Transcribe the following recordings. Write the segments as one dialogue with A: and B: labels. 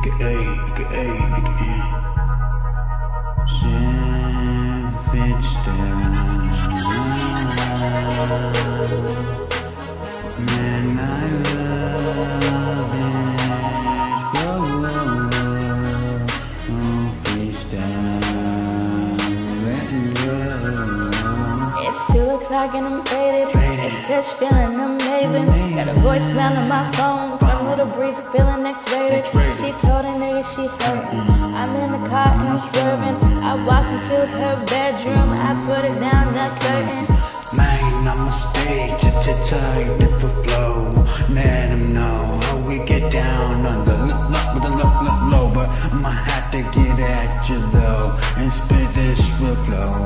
A: aka, aka, aka. Savage Man, I.
B: It's two o'clock and I'm faded. It's feeling amazing. Got a voicemail on my phone from Little Breeze, feeling X-rated.
A: X-rated.
B: She told a nigga she hurting. I'm in the car and I'm swerving. I walk into her bedroom, I put it down, that's certain.
A: Man, I'ma stay to to tight different flow. Let 'em know how we get down on the l- l- with the low, low, low. But I'ma have to get at you low and spit this with flow.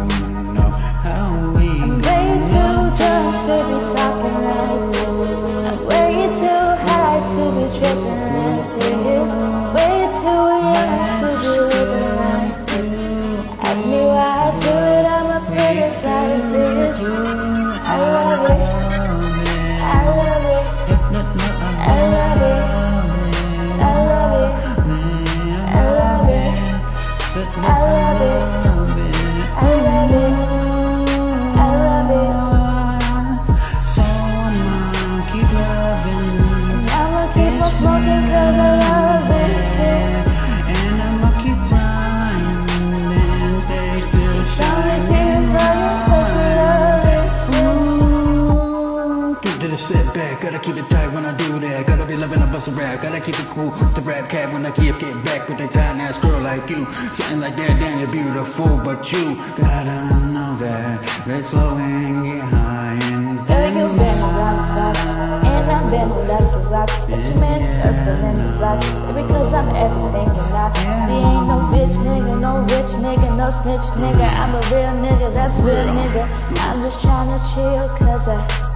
B: To
A: the setback, gotta keep it tight when I do that. Gotta be loving a bust a rap, gotta keep it cool. The rap cat when I keep getting back with a tiny ass girl like you. Something like that, damn, you're beautiful, but you gotta know that. Let's slow and get high and
B: Girl, you been around the and I've been lots of rock. But you man circling the block, because I'm everything you're not. See, ain't no bitch nigga, no rich nigga, no snitch nigga. I'm a real nigga, that's real nigga. I'm just tryna chill, cause I.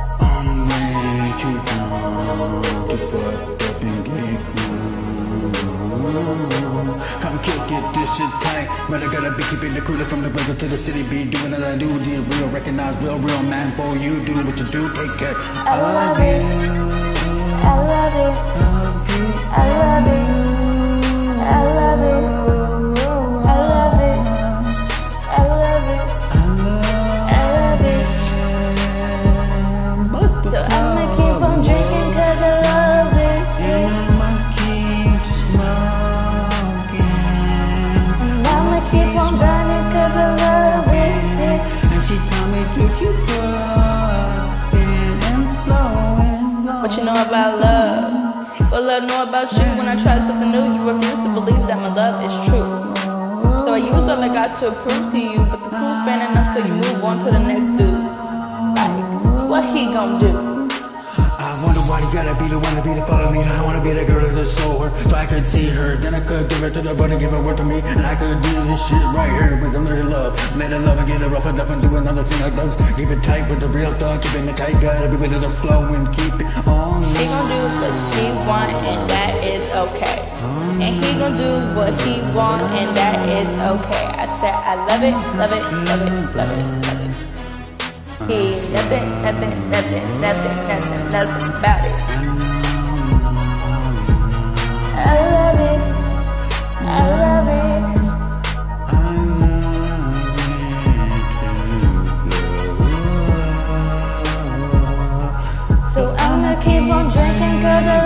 A: Shit tight. But I gotta be keeping the cooler from the brother to the city. Be doing what I do, the real, recognize real, real man. For you, do what you do, take care.
B: I love it. I love it. I love it. What you know about love? What love know about you? When I try something new, you refuse to believe that my love is true. So I use all I got to prove to you, but the proof ain't enough, so you move on to the next dude. Like, what he gonna do?
A: I wonder why you gotta be the one to be the follow me. I wanna be the girl that soul her, so I could see her. Then I could give her to the body, give her word to me, and I could do this shit right here with a little love. Let it love and get it rough enough and do another thing like those. Keep it tight with the real thug, keeping it tight. Gotta be with the flow and keep it on.
B: She gon' do what she want, and that is okay. And he gon' do what he want, and that is okay. I said I love it, love it, love it, love it, love it. He nothing, nothing, nothing, nothing, nothing, nothing about it.
A: I love it. I love it. So I'ma keep on drinking cause I